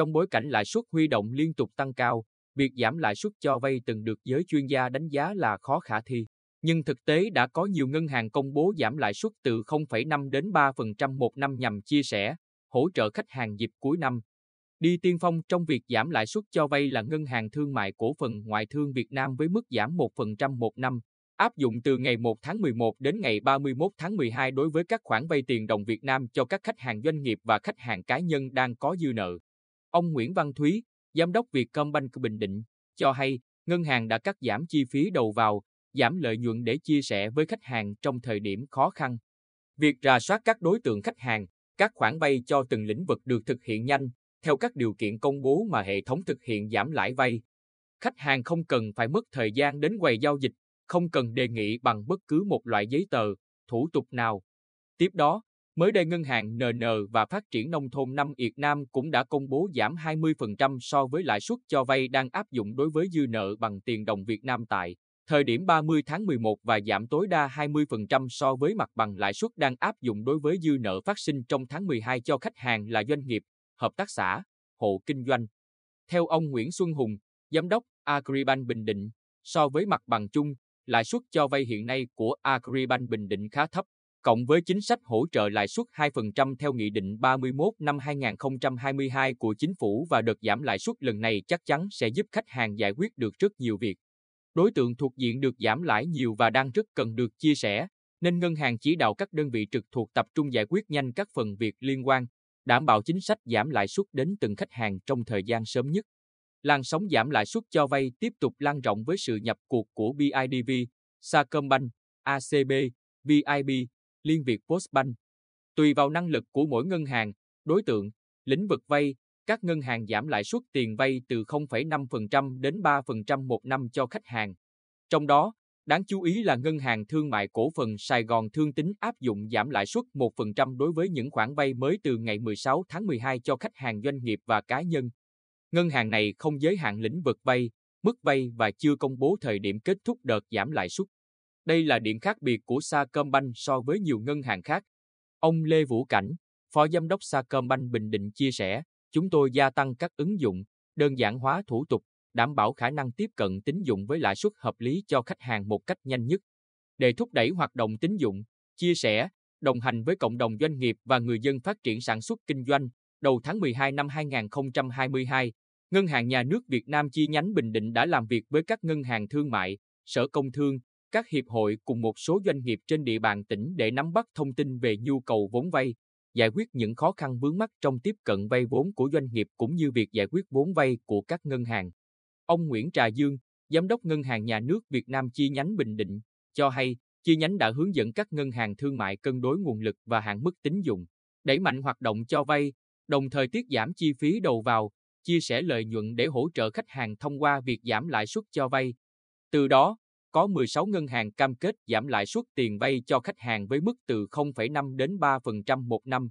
Trong bối cảnh lãi suất huy động liên tục tăng cao, việc giảm lãi suất cho vay từng được giới chuyên gia đánh giá là khó khả thi. Nhưng thực tế đã có nhiều ngân hàng công bố giảm lãi suất từ 0,5 đến 3% một năm nhằm chia sẻ, hỗ trợ khách hàng dịp cuối năm. Đi tiên phong trong việc giảm lãi suất cho vay là Ngân hàng Thương mại Cổ phần Ngoại thương Việt Nam với mức giảm 1% một năm, áp dụng từ ngày 1 tháng 11 đến ngày 31 tháng 12 đối với các khoản vay tiền đồng Việt Nam cho các khách hàng doanh nghiệp và khách hàng cá nhân đang có dư nợ. Ông Nguyễn Văn Thúy, Giám đốc Vietcombank Bình Định, cho hay ngân hàng đã cắt giảm chi phí đầu vào, giảm lợi nhuận để chia sẻ với khách hàng trong thời điểm khó khăn. Việc rà soát các đối tượng khách hàng, các khoản vay cho từng lĩnh vực được thực hiện nhanh, theo các điều kiện công bố mà hệ thống thực hiện giảm lãi vay. Khách hàng không cần phải mất thời gian đến quầy giao dịch, không cần đề nghị bằng bất cứ một loại giấy tờ, thủ tục nào. Tiếp đó, mới đây Ngân hàng NN và Phát triển Nông thôn năm Việt Nam cũng đã công bố giảm 20% so với lãi suất cho vay đang áp dụng đối với dư nợ bằng tiền đồng Việt Nam tại thời điểm 30 tháng 11 và giảm tối đa 20% so với mặt bằng lãi suất đang áp dụng đối với dư nợ phát sinh trong tháng 12 cho khách hàng là doanh nghiệp, hợp tác xã, hộ kinh doanh. Theo ông Nguyễn Xuân Hùng, Giám đốc Agribank Bình Định, so với mặt bằng chung, lãi suất cho vay hiện nay của Agribank Bình Định khá thấp, cộng với chính sách hỗ trợ lãi suất 2% theo Nghị định 31 năm 2022 của Chính phủ và đợt giảm lãi suất lần này chắc chắn sẽ giúp khách hàng giải quyết được rất nhiều việc. Đối tượng thuộc diện được giảm lãi nhiều và đang rất cần được chia sẻ, nên ngân hàng chỉ đạo các đơn vị trực thuộc tập trung giải quyết nhanh các phần việc liên quan, đảm bảo chính sách giảm lãi suất đến từng khách hàng trong thời gian sớm nhất. Làn sóng giảm lãi suất cho vay tiếp tục lan rộng với sự nhập cuộc của BIDV, Sacombank, ACB, VIB, Liên Việt Postbank. Tùy vào năng lực của mỗi ngân hàng, đối tượng, lĩnh vực vay, các ngân hàng giảm lãi suất tiền vay từ 0,5% đến 3% một năm cho khách hàng. Trong đó, đáng chú ý là Ngân hàng Thương mại Cổ phần Sài Gòn Thương Tính áp dụng giảm lãi suất 1% đối với những khoản vay mới từ ngày 16 tháng 12 cho khách hàng doanh nghiệp và cá nhân. Ngân hàng này không giới hạn lĩnh vực vay, mức vay và chưa công bố thời điểm kết thúc đợt giảm lãi suất. Đây là điểm khác biệt của Sacombank so với nhiều ngân hàng khác. Ông Lê Vũ Cảnh, Phó Giám đốc Sacombank Bình Định chia sẻ, chúng tôi gia tăng các ứng dụng, đơn giản hóa thủ tục, đảm bảo khả năng tiếp cận tín dụng với lãi suất hợp lý cho khách hàng một cách nhanh nhất. Để thúc đẩy hoạt động tín dụng, chia sẻ, đồng hành với cộng đồng doanh nghiệp và người dân phát triển sản xuất kinh doanh, đầu tháng 12 năm 2022, Ngân hàng Nhà nước Việt Nam chi nhánh Bình Định đã làm việc với các ngân hàng thương mại, sở công thương, các hiệp hội cùng một số doanh nghiệp trên địa bàn tỉnh để nắm bắt thông tin về nhu cầu vốn vay, giải quyết những khó khăn vướng mắt trong tiếp cận vay vốn của doanh nghiệp cũng như việc giải quyết vốn vay của các ngân hàng. Ông Nguyễn Trà Dương, Giám đốc Ngân hàng Nhà nước Việt Nam chi nhánh Bình Định, cho hay chi nhánh đã hướng dẫn các ngân hàng thương mại cân đối nguồn lực và hạn mức tín dụng, đẩy mạnh hoạt động cho vay, đồng thời tiết giảm chi phí đầu vào, chia sẻ lợi nhuận để hỗ trợ khách hàng thông qua việc giảm lãi suất cho vay. Từ đó, có 16 ngân hàng cam kết giảm lãi suất tiền vay cho khách hàng với mức từ 0,5 đến 3% một năm.